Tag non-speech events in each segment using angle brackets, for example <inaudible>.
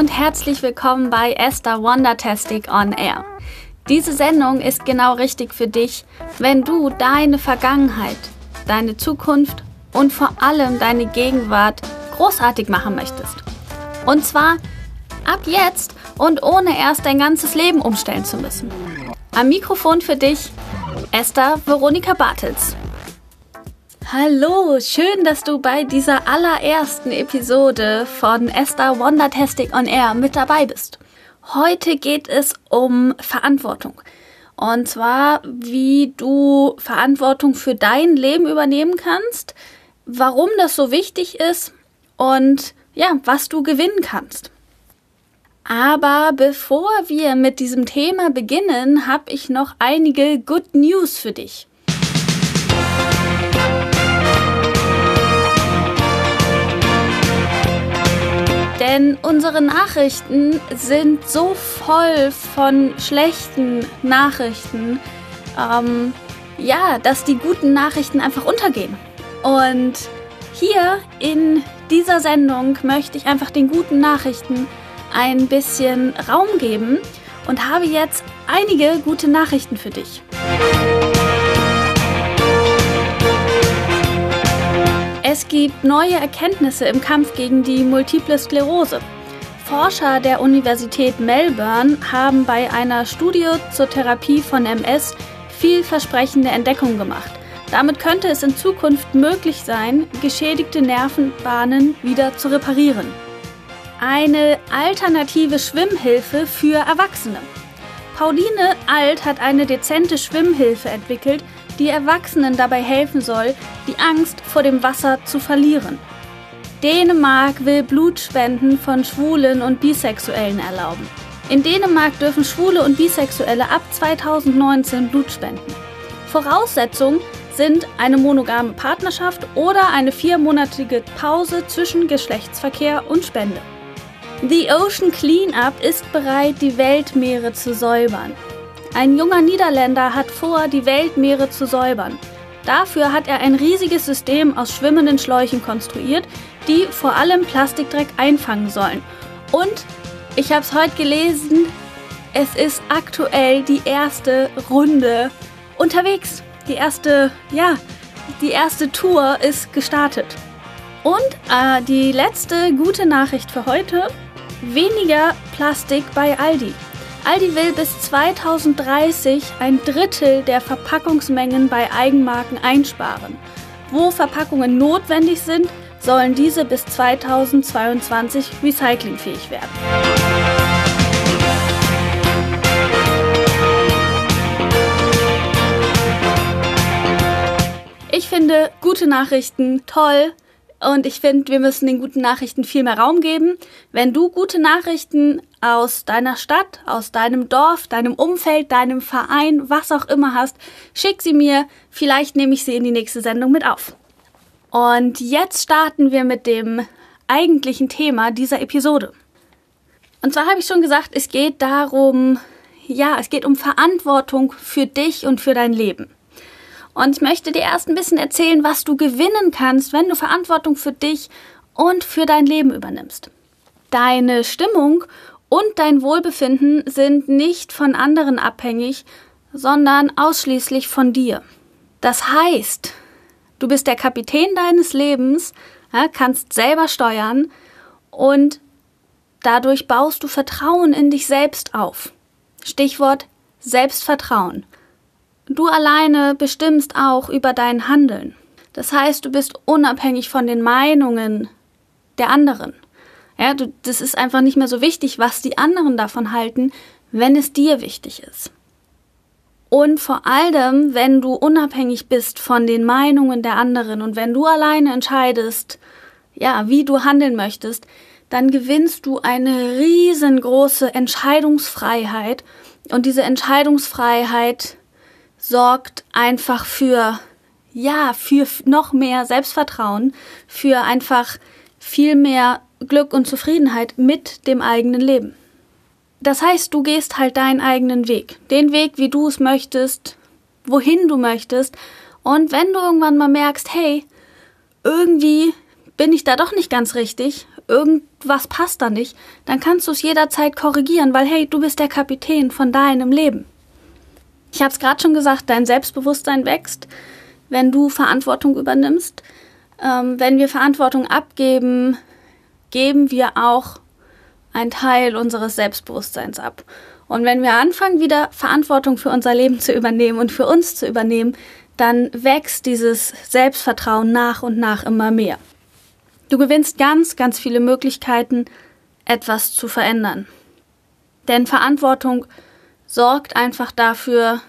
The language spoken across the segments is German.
und herzlich willkommen bei Esther Wondertastic on Air. Diese Sendung ist genau richtig für dich, wenn du deine Vergangenheit, deine Zukunft und vor allem deine Gegenwart großartig machen möchtest. Und zwar ab jetzt und ohne erst dein ganzes Leben umstellen zu müssen. Am Mikrofon für dich Esther Veronika Bartels. Hallo, schön, dass du bei dieser allerersten Episode von Esther Wondertastic on Air mit dabei bist. Heute geht es um Verantwortung. Und zwar, wie du Verantwortung für dein Leben übernehmen kannst, warum das so wichtig ist und ja, was du gewinnen kannst. Aber bevor wir mit diesem Thema beginnen, habe ich noch einige Good News für dich. Denn unsere Nachrichten sind so voll von schlechten Nachrichten, ähm, ja, dass die guten Nachrichten einfach untergehen. Und hier in dieser Sendung möchte ich einfach den guten Nachrichten ein bisschen Raum geben und habe jetzt einige gute Nachrichten für dich. Es gibt neue Erkenntnisse im Kampf gegen die multiple Sklerose. Forscher der Universität Melbourne haben bei einer Studie zur Therapie von MS vielversprechende Entdeckungen gemacht. Damit könnte es in Zukunft möglich sein, geschädigte Nervenbahnen wieder zu reparieren. Eine alternative Schwimmhilfe für Erwachsene. Pauline Alt hat eine dezente Schwimmhilfe entwickelt, die Erwachsenen dabei helfen soll, die Angst vor dem Wasser zu verlieren. Dänemark will Blutspenden von Schwulen und Bisexuellen erlauben. In Dänemark dürfen Schwule und Bisexuelle ab 2019 Blut spenden. Voraussetzung sind eine monogame Partnerschaft oder eine viermonatige Pause zwischen Geschlechtsverkehr und Spende. The Ocean Cleanup ist bereit, die Weltmeere zu säubern. Ein junger Niederländer hat vor, die Weltmeere zu säubern. Dafür hat er ein riesiges System aus schwimmenden Schläuchen konstruiert, die vor allem Plastikdreck einfangen sollen. Und ich habe es heute gelesen, es ist aktuell die erste Runde unterwegs. Die erste, ja, die erste Tour ist gestartet. Und äh, die letzte gute Nachricht für heute: weniger Plastik bei Aldi. Aldi will bis 2030 ein Drittel der Verpackungsmengen bei Eigenmarken einsparen. Wo Verpackungen notwendig sind, sollen diese bis 2022 recyclingfähig werden. Ich finde gute Nachrichten toll, und ich finde, wir müssen den guten Nachrichten viel mehr Raum geben. Wenn du gute Nachrichten aus deiner Stadt, aus deinem Dorf, deinem Umfeld, deinem Verein, was auch immer hast, schick sie mir. Vielleicht nehme ich sie in die nächste Sendung mit auf. Und jetzt starten wir mit dem eigentlichen Thema dieser Episode. Und zwar habe ich schon gesagt, es geht darum, ja, es geht um Verantwortung für dich und für dein Leben. Und ich möchte dir erst ein bisschen erzählen, was du gewinnen kannst, wenn du Verantwortung für dich und für dein Leben übernimmst. Deine Stimmung und dein Wohlbefinden sind nicht von anderen abhängig, sondern ausschließlich von dir. Das heißt, du bist der Kapitän deines Lebens, kannst selber steuern und dadurch baust du Vertrauen in dich selbst auf. Stichwort Selbstvertrauen. Du alleine bestimmst auch über dein Handeln. Das heißt, du bist unabhängig von den Meinungen der anderen. Ja, du, das ist einfach nicht mehr so wichtig, was die anderen davon halten, wenn es dir wichtig ist. Und vor allem, wenn du unabhängig bist von den Meinungen der anderen und wenn du alleine entscheidest, ja, wie du handeln möchtest, dann gewinnst du eine riesengroße Entscheidungsfreiheit und diese Entscheidungsfreiheit sorgt einfach für, ja, für noch mehr Selbstvertrauen, für einfach viel mehr Glück und Zufriedenheit mit dem eigenen Leben. Das heißt, du gehst halt deinen eigenen Weg. Den Weg, wie du es möchtest, wohin du möchtest. Und wenn du irgendwann mal merkst, hey, irgendwie bin ich da doch nicht ganz richtig, irgendwas passt da nicht, dann kannst du es jederzeit korrigieren, weil hey, du bist der Kapitän von deinem Leben. Ich habe es gerade schon gesagt, dein Selbstbewusstsein wächst, wenn du Verantwortung übernimmst. Ähm, wenn wir Verantwortung abgeben, geben wir auch einen Teil unseres Selbstbewusstseins ab. Und wenn wir anfangen, wieder Verantwortung für unser Leben zu übernehmen und für uns zu übernehmen, dann wächst dieses Selbstvertrauen nach und nach immer mehr. Du gewinnst ganz, ganz viele Möglichkeiten, etwas zu verändern. Denn Verantwortung sorgt einfach dafür,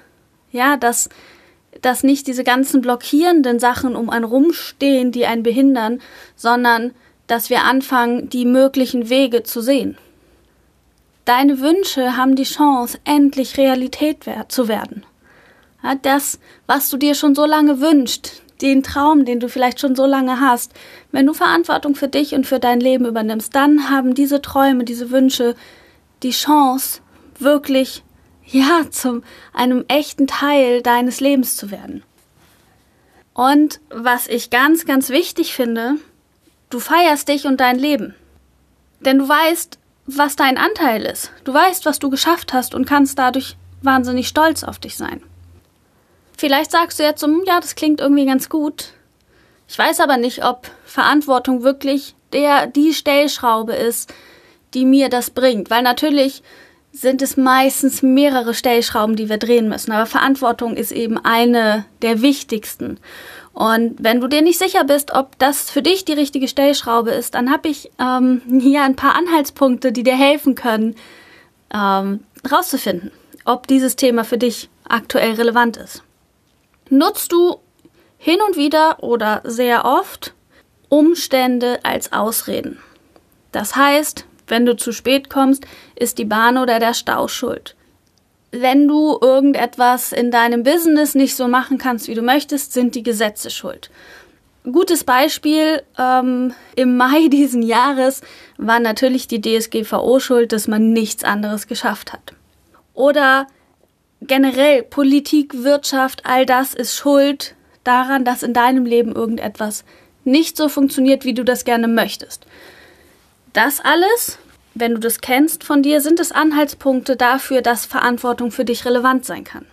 ja, dass, dass nicht diese ganzen blockierenden Sachen um einen rumstehen, die einen behindern, sondern dass wir anfangen, die möglichen Wege zu sehen. Deine Wünsche haben die Chance, endlich Realität zu werden. Das, was du dir schon so lange wünschst, den Traum, den du vielleicht schon so lange hast, wenn du Verantwortung für dich und für dein Leben übernimmst, dann haben diese Träume, diese Wünsche die Chance, wirklich, ja, zum einem echten Teil deines Lebens zu werden. Und was ich ganz, ganz wichtig finde, du feierst dich und dein Leben. Denn du weißt, was dein Anteil ist. Du weißt, was du geschafft hast und kannst dadurch wahnsinnig stolz auf dich sein. Vielleicht sagst du jetzt so, hm, ja, das klingt irgendwie ganz gut. Ich weiß aber nicht, ob Verantwortung wirklich der, die Stellschraube ist, die mir das bringt. Weil natürlich sind es meistens mehrere Stellschrauben, die wir drehen müssen. Aber Verantwortung ist eben eine der wichtigsten. Und wenn du dir nicht sicher bist, ob das für dich die richtige Stellschraube ist, dann habe ich ähm, <laughs> hier ein paar Anhaltspunkte, die dir helfen können, ähm, rauszufinden, ob dieses Thema für dich aktuell relevant ist nutzt du hin und wieder oder sehr oft Umstände als Ausreden. Das heißt, wenn du zu spät kommst, ist die Bahn oder der Stau schuld. Wenn du irgendetwas in deinem Business nicht so machen kannst, wie du möchtest, sind die Gesetze schuld. Gutes Beispiel ähm, im <laughs> Mai diesen Jahres war natürlich die DSGVO schuld, dass man nichts anderes geschafft hat. Oder generell Politik, Wirtschaft, all das ist schuld daran, dass in deinem Leben irgendetwas nicht so funktioniert, wie du das gerne möchtest. Das alles, wenn du das kennst von dir, sind es Anhaltspunkte dafür, dass Verantwortung für dich relevant sein kann.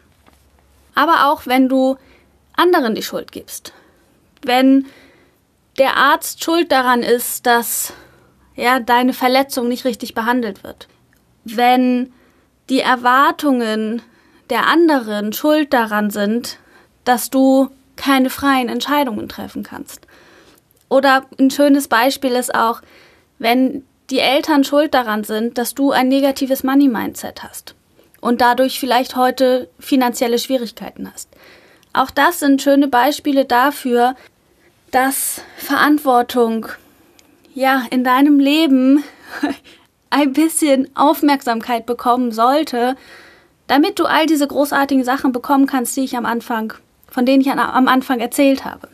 Aber auch wenn du anderen die Schuld gibst. Wenn der Arzt schuld daran ist, dass ja, deine Verletzung nicht richtig behandelt wird. Wenn die Erwartungen der anderen schuld daran sind, dass du keine freien Entscheidungen treffen kannst. Oder ein schönes Beispiel ist auch, wenn die Eltern schuld daran sind, dass du ein negatives Money-Mindset hast und dadurch vielleicht heute finanzielle Schwierigkeiten hast. Auch das sind schöne Beispiele dafür, dass Verantwortung ja in deinem Leben <laughs> ein bisschen Aufmerksamkeit bekommen sollte damit du all diese großartigen Sachen bekommen kannst, die ich am Anfang, von denen ich am Anfang erzählt habe.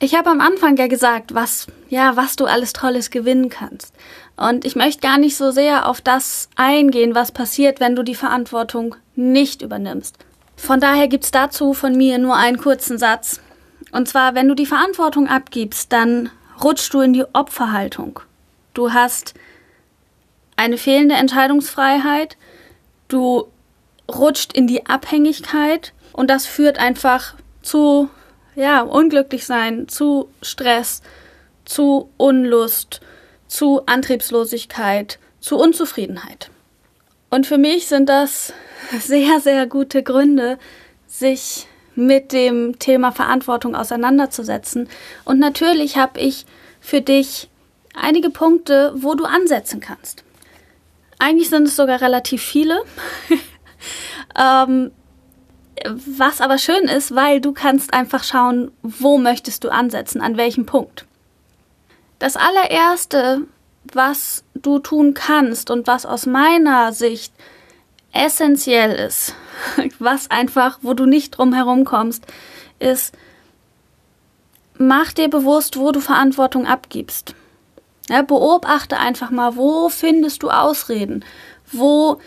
Ich habe am Anfang ja gesagt, was, ja, was du alles Tolles gewinnen kannst. Und ich möchte gar nicht so sehr auf das eingehen, was passiert, wenn du die Verantwortung nicht übernimmst. Von daher gibt's dazu von mir nur einen kurzen Satz. Und zwar, wenn du die Verantwortung abgibst, dann rutschst du in die Opferhaltung. Du hast eine fehlende Entscheidungsfreiheit, du rutscht in die Abhängigkeit und das führt einfach zu ja, unglücklich sein, zu Stress, zu Unlust, zu Antriebslosigkeit, zu Unzufriedenheit. Und für mich sind das <laughs> sehr, sehr gute Gründe, sich mit dem Thema Verantwortung auseinanderzusetzen. Und natürlich habe ich für dich einige Punkte, wo du ansetzen kannst. Eigentlich sind es sogar relativ viele. <laughs> ähm, was aber schön ist, weil du kannst einfach schauen, wo möchtest du ansetzen, an welchem Punkt. Das allererste, was du tun kannst und was aus meiner Sicht essentiell ist, <laughs> was einfach, wo du nicht drum herum kommst, ist, mach dir bewusst, wo du Verantwortung abgibst. Ja, beobachte einfach mal, wo findest du Ausreden? Wo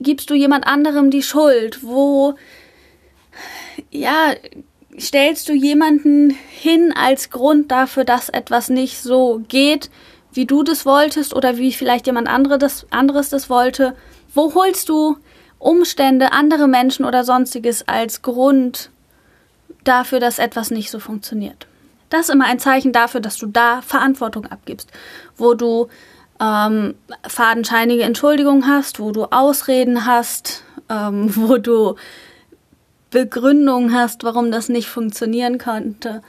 gibst du jemand anderem die Schuld? Wo, ja, stellst du jemanden hin als Grund dafür, dass etwas nicht so geht, wie du das wolltest oder wie vielleicht jemand andere das, anderes das wollte? Wo holst du Umstände, andere Menschen oder sonstiges als Grund dafür, dass etwas nicht so funktioniert? Das ist immer ein Zeichen dafür, dass du da Verantwortung abgibst, wo du ähm, fadenscheinige Entschuldigungen hast, wo du Ausreden hast, ähm, <laughs> wo du Begründungen hast, warum das nicht funktionieren konnte.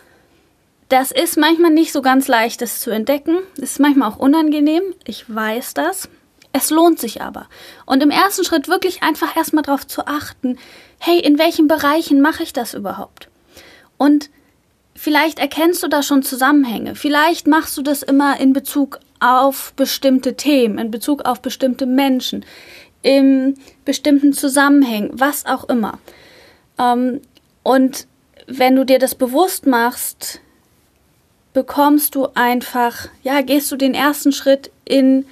Das ist manchmal nicht so ganz leicht, das zu entdecken. Ist manchmal auch unangenehm. Ich weiß das. Es lohnt sich aber. Und im ersten Schritt wirklich einfach erstmal darauf zu achten, hey, in welchen Bereichen mache ich das überhaupt? Und vielleicht erkennst du da schon Zusammenhänge. Vielleicht machst du das immer in Bezug auf bestimmte Themen, in Bezug auf bestimmte Menschen, in bestimmten Zusammenhängen, was auch immer. Ähm, und wenn du dir das bewusst machst, bekommst du einfach, ja, gehst du den ersten Schritt in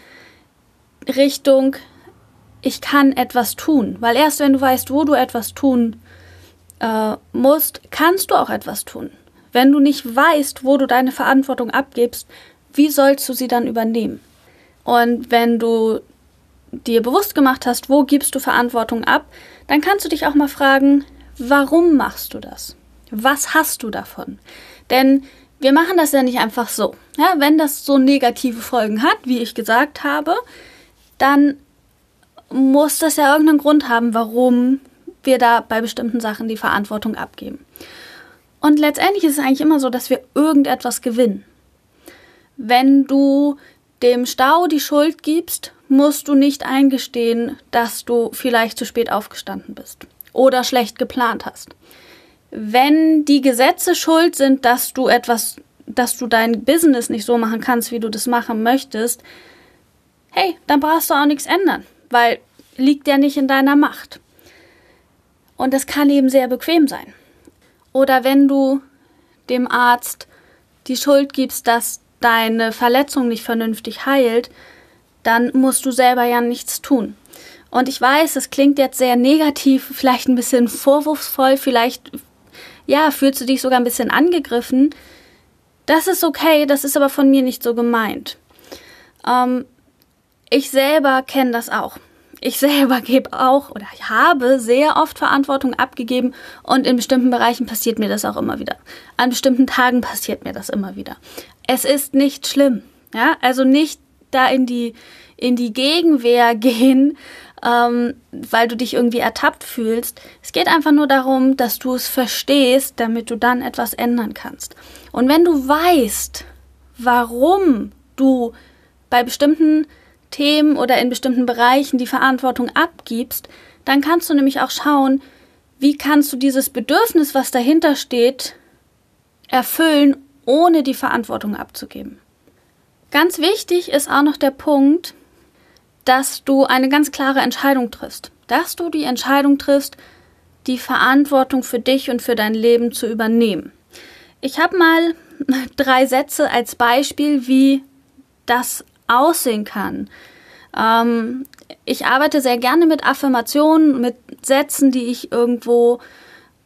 Richtung, ich kann etwas tun. Weil erst wenn du weißt, wo du etwas tun äh, musst, kannst du auch etwas tun. Wenn du nicht weißt, wo du deine Verantwortung abgibst, wie sollst du sie dann übernehmen? Und wenn du dir bewusst gemacht hast, wo gibst du Verantwortung ab, dann kannst du dich auch mal fragen, warum machst du das? Was hast du davon? Denn wir machen das ja nicht einfach so. Ja, wenn das so negative Folgen hat, wie ich gesagt habe, dann muss das ja irgendeinen Grund haben, warum wir da bei bestimmten Sachen die Verantwortung abgeben. Und letztendlich ist es eigentlich immer so, dass wir irgendetwas gewinnen. Wenn du dem Stau die Schuld gibst, musst du nicht eingestehen, dass du vielleicht zu spät aufgestanden bist oder schlecht geplant hast. Wenn die Gesetze schuld sind, dass du etwas, dass du dein Business nicht so machen kannst, wie du das machen möchtest, hey, dann brauchst du auch nichts ändern, weil liegt ja nicht in deiner Macht. Und das kann eben sehr bequem sein. Oder wenn du dem Arzt die Schuld gibst, dass deine Verletzung nicht vernünftig heilt, dann musst du selber ja nichts tun. Und ich weiß, es klingt jetzt sehr negativ, vielleicht ein bisschen vorwurfsvoll, vielleicht, ja, fühlst du dich sogar ein bisschen angegriffen. Das ist okay, das ist aber von mir nicht so gemeint. Ähm, ich selber kenne das auch. Ich <laughs> selber gebe auch oder ich habe sehr oft Verantwortung abgegeben und in bestimmten Bereichen passiert mir das auch immer wieder. An bestimmten Tagen passiert mir das immer wieder. Es ist nicht schlimm. Ja, also nicht da in die, in die Gegenwehr <laughs> gehen, ähm, weil du dich irgendwie ertappt fühlst. Es geht einfach nur darum, dass du es verstehst, damit du dann etwas ändern kannst. Und wenn du weißt, warum du bei bestimmten Themen oder in bestimmten Bereichen die Verantwortung abgibst, dann kannst du nämlich auch schauen, wie kannst du dieses Bedürfnis, was dahinter steht, erfüllen, ohne die Verantwortung abzugeben. Ganz wichtig ist auch noch der Punkt, dass du eine ganz klare Entscheidung triffst. Dass du die Entscheidung triffst, die Verantwortung für dich und für dein Leben zu übernehmen. Ich habe mal <laughs> drei Sätze als Beispiel, wie das aussehen kann. Ähm, ich arbeite sehr gerne mit Affirmationen, mit Sätzen, die ich irgendwo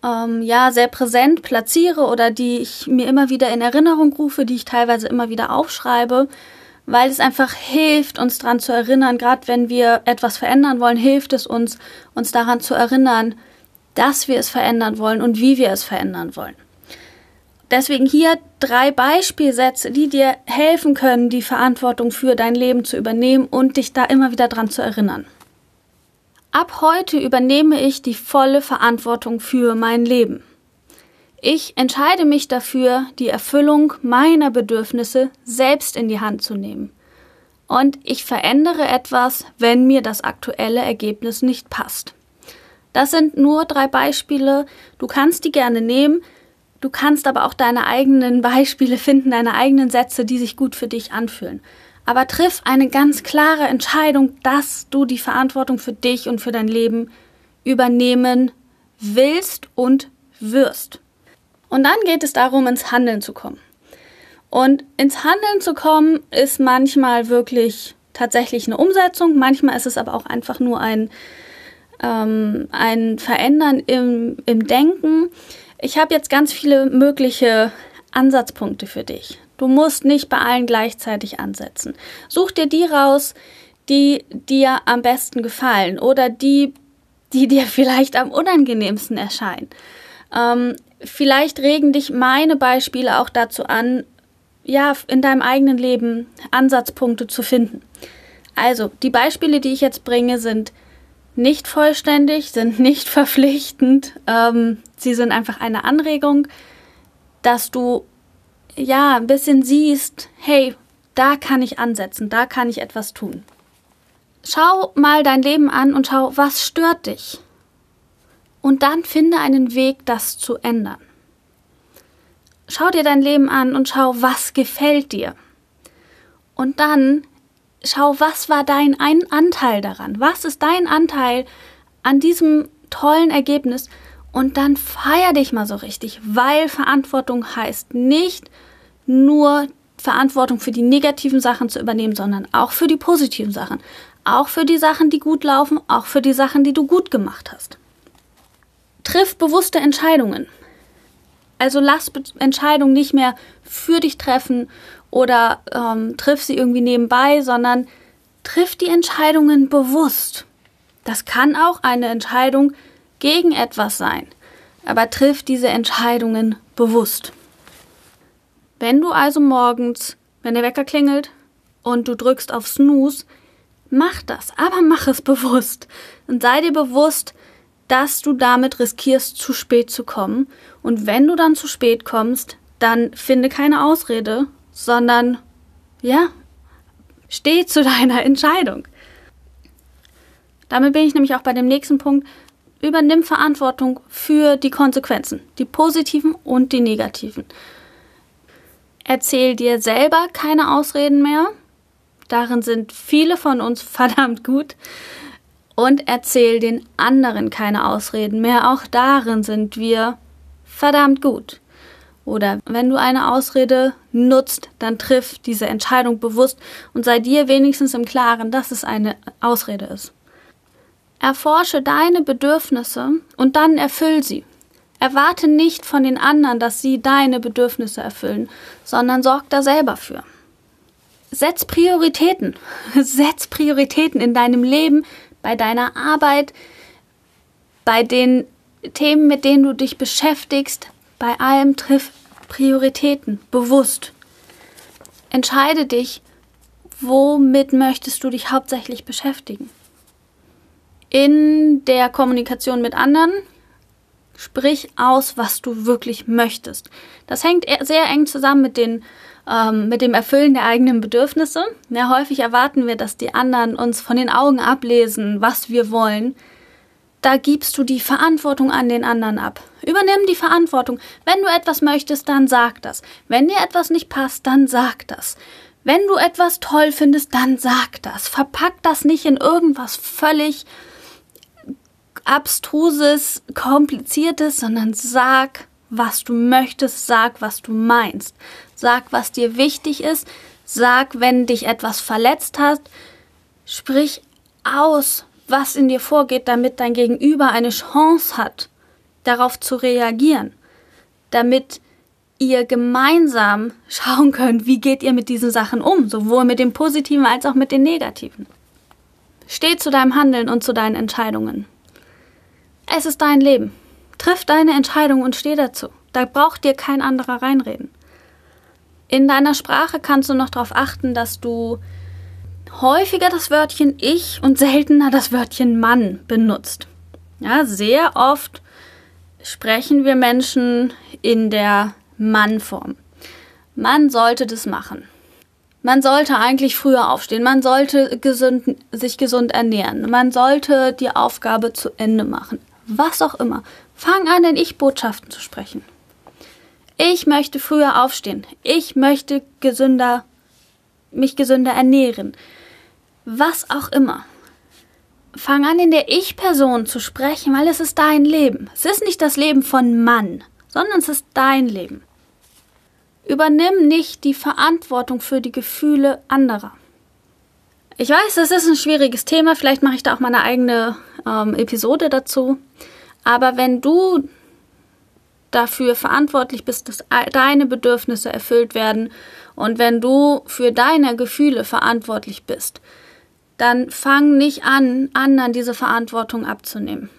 ähm, ja sehr präsent platziere oder die ich mir immer wieder in Erinnerung rufe, die ich teilweise immer wieder aufschreibe, weil es einfach hilft, uns daran zu erinnern, gerade wenn wir etwas verändern wollen, hilft es uns, uns daran zu erinnern, dass wir es verändern wollen und wie wir es verändern wollen. Deswegen hier drei Beispielsätze, die dir helfen können, die Verantwortung für dein Leben zu übernehmen und dich da immer wieder dran zu erinnern. Ab heute übernehme ich die volle Verantwortung für mein Leben. Ich entscheide mich dafür, die Erfüllung meiner Bedürfnisse selbst in die Hand zu nehmen. Und ich verändere etwas, wenn mir das aktuelle Ergebnis nicht passt. Das sind nur drei Beispiele. Du kannst die gerne nehmen, Du kannst aber auch deine eigenen <laughs> Beispiele finden, deine eigenen Sätze, die sich gut für dich anfühlen. Aber triff eine ganz klare Entscheidung, dass du die Verantwortung für dich und für dein Leben übernehmen willst und wirst. Und dann geht es darum, ins Handeln zu kommen. Und ins Handeln zu kommen ist manchmal wirklich tatsächlich eine Umsetzung, manchmal ist es aber auch einfach nur ein, ähm, ein Verändern im, im Denken. Ich habe jetzt ganz viele mögliche Ansatzpunkte für dich. Du musst nicht bei allen gleichzeitig ansetzen. Such dir die raus, die dir am besten gefallen oder die, die dir <laughs> vielleicht am unangenehmsten erscheinen. Ähm, vielleicht regen dich meine Beispiele auch dazu an, ja, in deinem eigenen Leben Ansatzpunkte zu finden. Also, die Beispiele, die ich jetzt bringe, sind nicht vollständig, sind nicht <laughs> verpflichtend. Ähm, sie sind einfach eine Anregung, dass du ja ein bisschen siehst, hey, da kann ich ansetzen, da kann ich etwas tun. Schau mal dein Leben an und schau, was stört dich. Und dann finde einen Weg, das zu ändern. Schau dir dein Leben an und schau, was gefällt dir. Und dann schau, was war dein ein Anteil daran? Was ist dein Anteil an diesem tollen Ergebnis? Und dann feier dich mal so richtig, weil Verantwortung heißt nicht nur Verantwortung für die negativen Sachen zu übernehmen, sondern auch für die positiven Sachen. Auch für die Sachen, die gut laufen, auch für die Sachen, die du gut gemacht hast. Triff bewusste Entscheidungen. Also lass Entscheidungen nicht mehr für dich treffen oder ähm, triff sie irgendwie nebenbei, sondern triff die Entscheidungen bewusst. Das kann auch eine Entscheidung gegen etwas sein, aber triff diese Entscheidungen bewusst. Wenn du also morgens, wenn der Wecker klingelt und du drückst auf Snooze, mach das, aber mach es <laughs> bewusst und sei dir bewusst, dass du damit riskierst, zu spät zu kommen. Und wenn du dann zu spät kommst, dann finde keine Ausrede, sondern ja, steh zu <laughs> deiner Entscheidung. Damit bin ich nämlich auch bei dem nächsten Punkt. Übernimm Verantwortung für die Konsequenzen, die positiven und die negativen. Erzähl dir selber keine Ausreden mehr. Darin sind viele von uns <laughs> verdammt gut. Und erzähl den anderen keine Ausreden mehr. Auch darin sind wir verdammt gut. Oder wenn du eine Ausrede nutzt, dann triff diese Entscheidung bewusst und sei dir wenigstens im Klaren, dass es eine Ausrede ist. Erforsche deine Bedürfnisse und dann erfüll sie. Erwarte nicht von den anderen, dass sie deine Bedürfnisse erfüllen, sondern sorg da selber für. Setz Prioritäten. <laughs> Setz Prioritäten in deinem Leben, bei deiner Arbeit, bei den Themen, mit denen du dich beschäftigst, bei allem triff Prioritäten bewusst. Entscheide dich, womit möchtest du dich hauptsächlich beschäftigen. In der Kommunikation mit anderen sprich aus, was du wirklich möchtest. Das hängt e-, sehr eng zusammen mit den ähm, mit dem Erfüllen der eigenen Bedürfnisse. Ja, häufig erwarten wir, dass die anderen uns von den Augen ablesen, was wir wollen da gibst du die Verantwortung an den anderen ab. Übernimm die Verantwortung. Wenn du etwas möchtest, dann sag das. Wenn dir etwas nicht passt, dann sag das. Wenn du etwas toll findest, dann sag das. Verpack das nicht in irgendwas völlig abstruses, kompliziertes, sondern sag, was du möchtest, sag, was du meinst. Sag, was dir wichtig ist. Sag, wenn dich etwas verletzt hat. Sprich aus, was in dir vorgeht, damit dein Gegenüber eine Chance hat, darauf zu reagieren, damit ihr gemeinsam schauen könnt, wie geht ihr mit diesen Sachen um, sowohl mit dem Positiven als auch mit den Negativen. Steh zu deinem Handeln und zu deinen Entscheidungen. Es ist dein Leben. Triff deine Entscheidung und steh dazu. Da braucht dir kein anderer reinreden. In deiner Sprache kannst du noch darauf achten, dass du häufiger das Wörtchen ich und seltener das Wörtchen Mann benutzt. Ja, sehr oft sprechen wir Menschen in der Mannform. Man sollte das machen. Man sollte eigentlich früher aufstehen. Man sollte gesund, sich gesund ernähren. Man sollte die Aufgabe zu Ende machen. Was auch immer. Fang an, in Ich-Botschaften zu sprechen. Ich möchte früher aufstehen. Ich möchte gesünder, mich gesünder ernähren was auch immer. Fang an, in der Ich-Person zu sprechen, weil es ist dein Leben. Es ist nicht das Leben von Mann, sondern es ist dein Leben. Übernimm nicht die Verantwortung für die Gefühle anderer. Ich weiß, das ist ein schwieriges Thema, vielleicht mache ich da auch mal eine eigene ähm, Episode dazu. Aber wenn du dafür verantwortlich bist, dass deine Bedürfnisse erfüllt werden und wenn du für deine Gefühle verantwortlich bist, dann fang nicht an, anderen diese Verantwortung abzunehmen.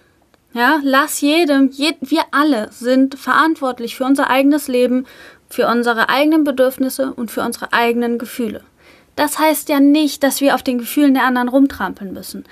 Ja, lass jedem, je, wir alle sind verantwortlich für unser eigenes Leben, für unsere eigenen Bedürfnisse und für unsere eigenen Gefühle. Das heißt ja nicht, dass wir auf den Gefühlen der anderen rumtrampeln müssen.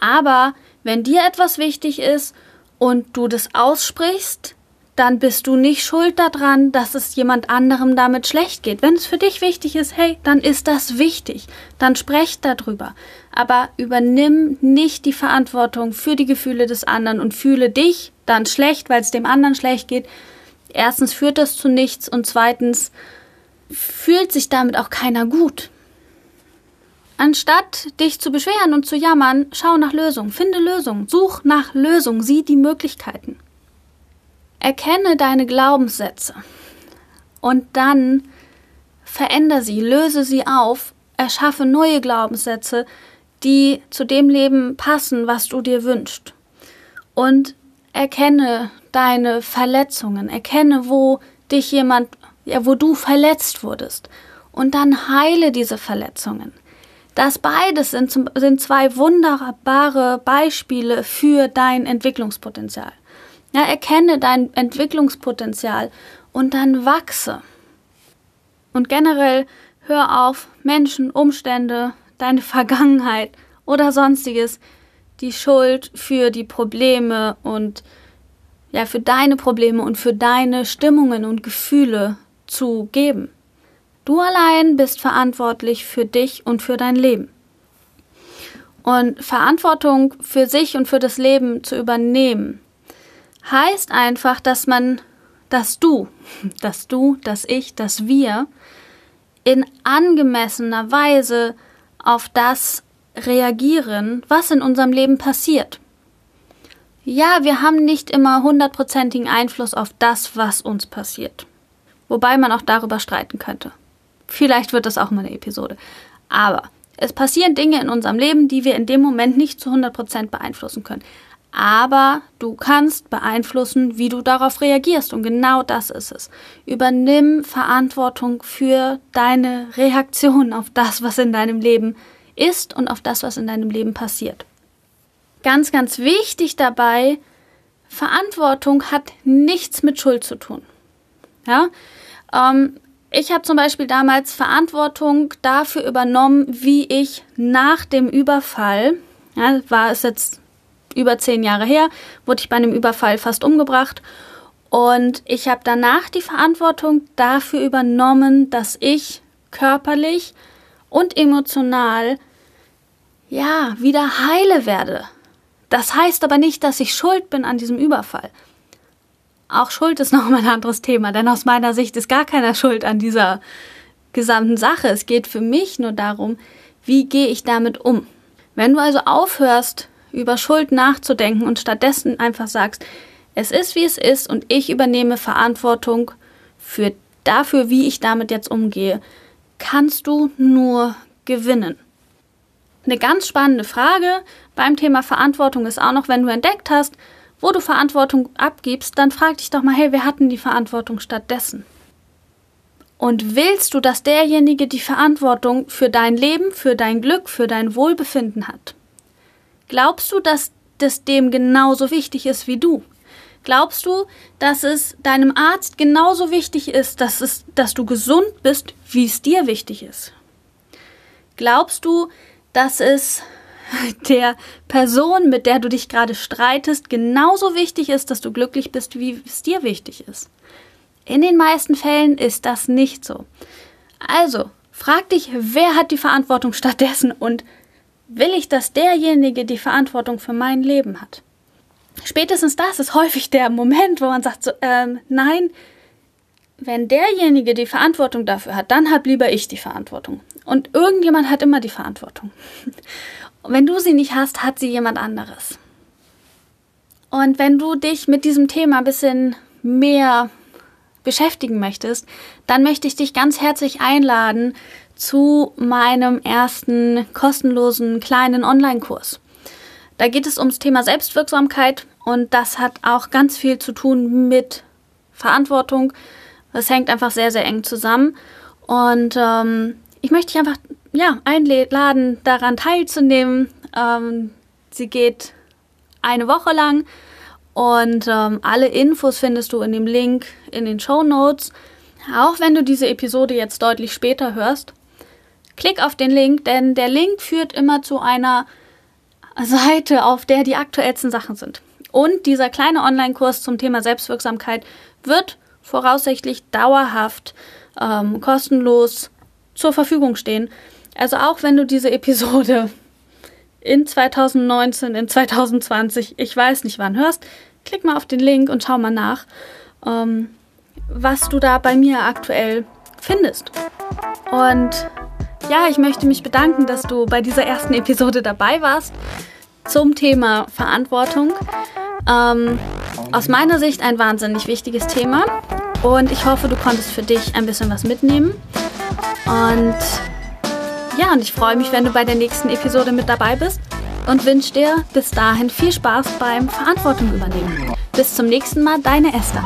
Aber wenn dir etwas wichtig ist und du das aussprichst, dann bist du nicht schuld daran, dass es jemand anderem damit schlecht geht. Wenn es für dich wichtig ist, hey, dann ist das wichtig. Dann sprecht darüber. Aber übernimm nicht die Verantwortung für die Gefühle des anderen und fühle dich dann schlecht, weil es dem anderen schlecht geht. Erstens führt das zu nichts und zweitens fühlt sich damit auch keiner gut. Anstatt dich zu beschweren und zu jammern, schau nach Lösungen, finde Lösungen, such nach Lösungen, sieh die Möglichkeiten. Erkenne deine Glaubenssätze und dann veränder sie, löse sie auf, erschaffe neue Glaubenssätze, die zu dem Leben passen, was du dir wünschst. Und erkenne deine Verletzungen, erkenne, wo dich jemand, ja, wo du verletzt wurdest. Und dann heile diese Verletzungen. Das beides sind, sind zwei wunderbare Beispiele für dein Entwicklungspotenzial. Ja, erkenne dein Entwicklungspotenzial und dann wachse. Und generell hör auf, Menschen, Umstände, deine <laughs> Vergangenheit oder sonstiges die Schuld für die Probleme und ja, für deine Probleme und für deine Stimmungen und Gefühle zu geben. Du allein bist verantwortlich für dich und für dein Leben. Und Verantwortung für sich und für das Leben zu übernehmen, heißt einfach, dass man, dass du, <laughs> dass du, dass ich, dass wir in angemessener Weise auf das reagieren, was in unserem Leben passiert. Ja, wir haben nicht immer hundertprozentigen Einfluss auf das, was uns passiert. Wobei man auch darüber streiten könnte. Vielleicht wird das auch mal eine Episode. Aber es passieren Dinge in unserem Leben, die wir in dem Moment nicht zu 100% beeinflussen können aber du kannst beeinflussen, wie du darauf reagierst. Und genau das ist es. Übernimm Verantwortung für deine Reaktion auf das, was in deinem Leben ist und auf das, was in deinem Leben passiert. Ganz, ganz wichtig dabei, Verantwortung hat nichts mit Schuld zu tun. Ja? Ähm, ich habe zum Beispiel damals Verantwortung dafür übernommen, wie ich nach dem Überfall, ja, war es jetzt über zehn Jahre her, wurde ich bei einem Überfall fast umgebracht. Und ich habe danach die Verantwortung dafür übernommen, dass ich körperlich und emotional ja wieder heile werde. Das heißt aber nicht, dass ich schuld bin an diesem Überfall. Auch Schuld ist <laughs> nochmal ein anderes Thema, denn aus meiner Sicht ist gar keiner schuld an dieser gesamten Sache. Es geht für mich nur darum, wie gehe ich damit um. Wenn du also aufhörst, über Schuld nachzudenken und stattdessen einfach sagst, es ist wie es ist und ich übernehme Verantwortung für dafür, wie ich damit jetzt umgehe, kannst du nur gewinnen. Eine ganz spannende Frage beim Thema Verantwortung ist auch noch, wenn du entdeckt hast, wo du Verantwortung abgibst, dann frag dich doch mal, hey, wer hat denn die Verantwortung stattdessen? Und willst du, dass derjenige die Verantwortung für dein Leben, für dein Glück, für dein Wohlbefinden hat? Glaubst du, dass das dem genauso wichtig ist wie du? Glaubst du, dass es deinem Arzt genauso wichtig ist, dass, es, dass du gesund bist, wie es dir wichtig ist? Glaubst du, dass es <laughs> der Person, mit der du dich gerade streitest, genauso wichtig ist, dass du glücklich bist, wie es dir wichtig ist? In den meisten Fällen ist das nicht so. Also, frag dich, wer hat die Verantwortung stattdessen und will ich, dass derjenige die Verantwortung für mein Leben hat? Spätestens das ist häufig der Moment, wo man sagt, so, ähm, nein, wenn derjenige die Verantwortung dafür hat, dann hab lieber ich die Verantwortung. Und irgendjemand hat immer die Verantwortung. Und wenn du sie nicht hast, hat sie jemand anderes. Und wenn du dich mit diesem Thema ein bisschen mehr beschäftigen möchtest, dann möchte ich dich ganz herzlich einladen zu meinem ersten kostenlosen kleinen Online-Kurs. Da geht es ums Thema Selbstwirksamkeit und das hat auch ganz viel zu tun mit Verantwortung. Das hängt einfach sehr, sehr eng zusammen. Und ähm, ich möchte dich einfach ja, einladen, daran teilzunehmen. Ähm, sie geht eine Woche lang und ähm, alle Infos findest du in dem Link in den Show Notes. Auch wenn du diese Episode jetzt deutlich später hörst, klick auf den Link, denn der Link führt immer zu einer Seite, auf der die aktuellsten Sachen sind. Und dieser kleine Online-Kurs zum Thema Selbstwirksamkeit wird voraussichtlich dauerhaft ähm, kostenlos zur Verfügung stehen. Also auch wenn du diese Episode in 2019, in 2020, ich weiß nicht wann hörst, klick mal auf den Link und schau mal nach, ähm, was du da bei mir aktuell findest. Und ja, ich möchte mich bedanken, dass du bei dieser ersten Episode dabei warst zum Thema Verantwortung. Ähm, aus meiner Sicht ein wahnsinnig wichtiges Thema und ich hoffe, du konntest für dich ein bisschen was mitnehmen. Und ja, und ich freue mich, wenn du bei der nächsten Episode mit dabei bist und wünsche dir bis dahin viel Spaß beim Verantwortung übernehmen. Bis zum nächsten Mal, deine Esther.